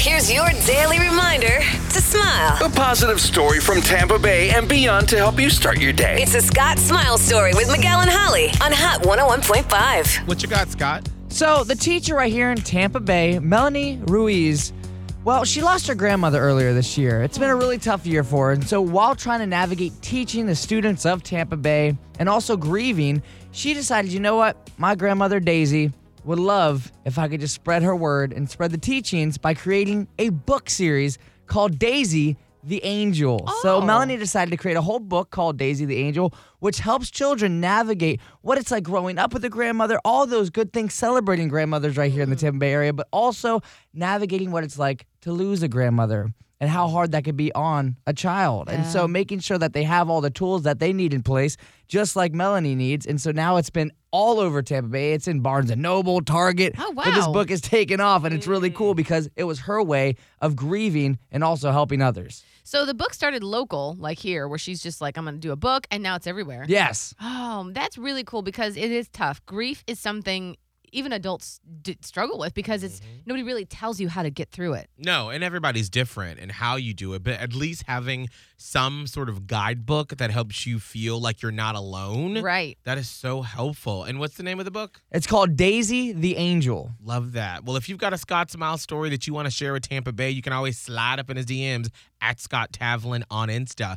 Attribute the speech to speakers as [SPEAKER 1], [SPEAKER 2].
[SPEAKER 1] Here's your daily reminder to smile.
[SPEAKER 2] A positive story from Tampa Bay and beyond to help you start your day.
[SPEAKER 1] It's a Scott Smile story with Miguel and Holly on Hot 101.5.
[SPEAKER 3] What you got, Scott?
[SPEAKER 4] So, the teacher right here in Tampa Bay, Melanie Ruiz, well, she lost her grandmother earlier this year. It's been a really tough year for her. And so, while trying to navigate teaching the students of Tampa Bay and also grieving, she decided, you know what? My grandmother, Daisy, would love if I could just spread her word and spread the teachings by creating a book series called Daisy the Angel. So oh. Melanie decided to create a whole book called Daisy the Angel, which helps children navigate what it's like growing up with a grandmother, all those good things, celebrating grandmothers right here in the mm. Tampa Bay area, but also navigating what it's like to lose a grandmother and how hard that could be on a child. And so making sure that they have all the tools that they need in place, just like Melanie needs. And so now it's been all over Tampa Bay. It's in Barnes and Noble, Target.
[SPEAKER 5] Oh, wow!
[SPEAKER 4] But this book is taken off and it's really mm. cool because it was her way of grieving and also helping others.
[SPEAKER 5] So the book started local, like here, where she's just like, I'm going to do a book, and now it's everywhere.
[SPEAKER 4] Yes.
[SPEAKER 5] Oh, that's really cool because it is tough. Grief is something even adults d- struggle with because it's
[SPEAKER 4] Mm-hmm.
[SPEAKER 5] nobody really tells you how to get through it.
[SPEAKER 3] No, and everybody's different and how you do it, but at least having some sort of guidebook that helps you feel like you're not alone.
[SPEAKER 5] Right.
[SPEAKER 3] That is so helpful. And what's the name of the book?
[SPEAKER 4] It's called Daisy the Angel.
[SPEAKER 3] Love that. Well, if you've got a Scott Smile story that you want to share with Tampa Bay, you can always slide up in his DMs at Scott Tavlin on Insta.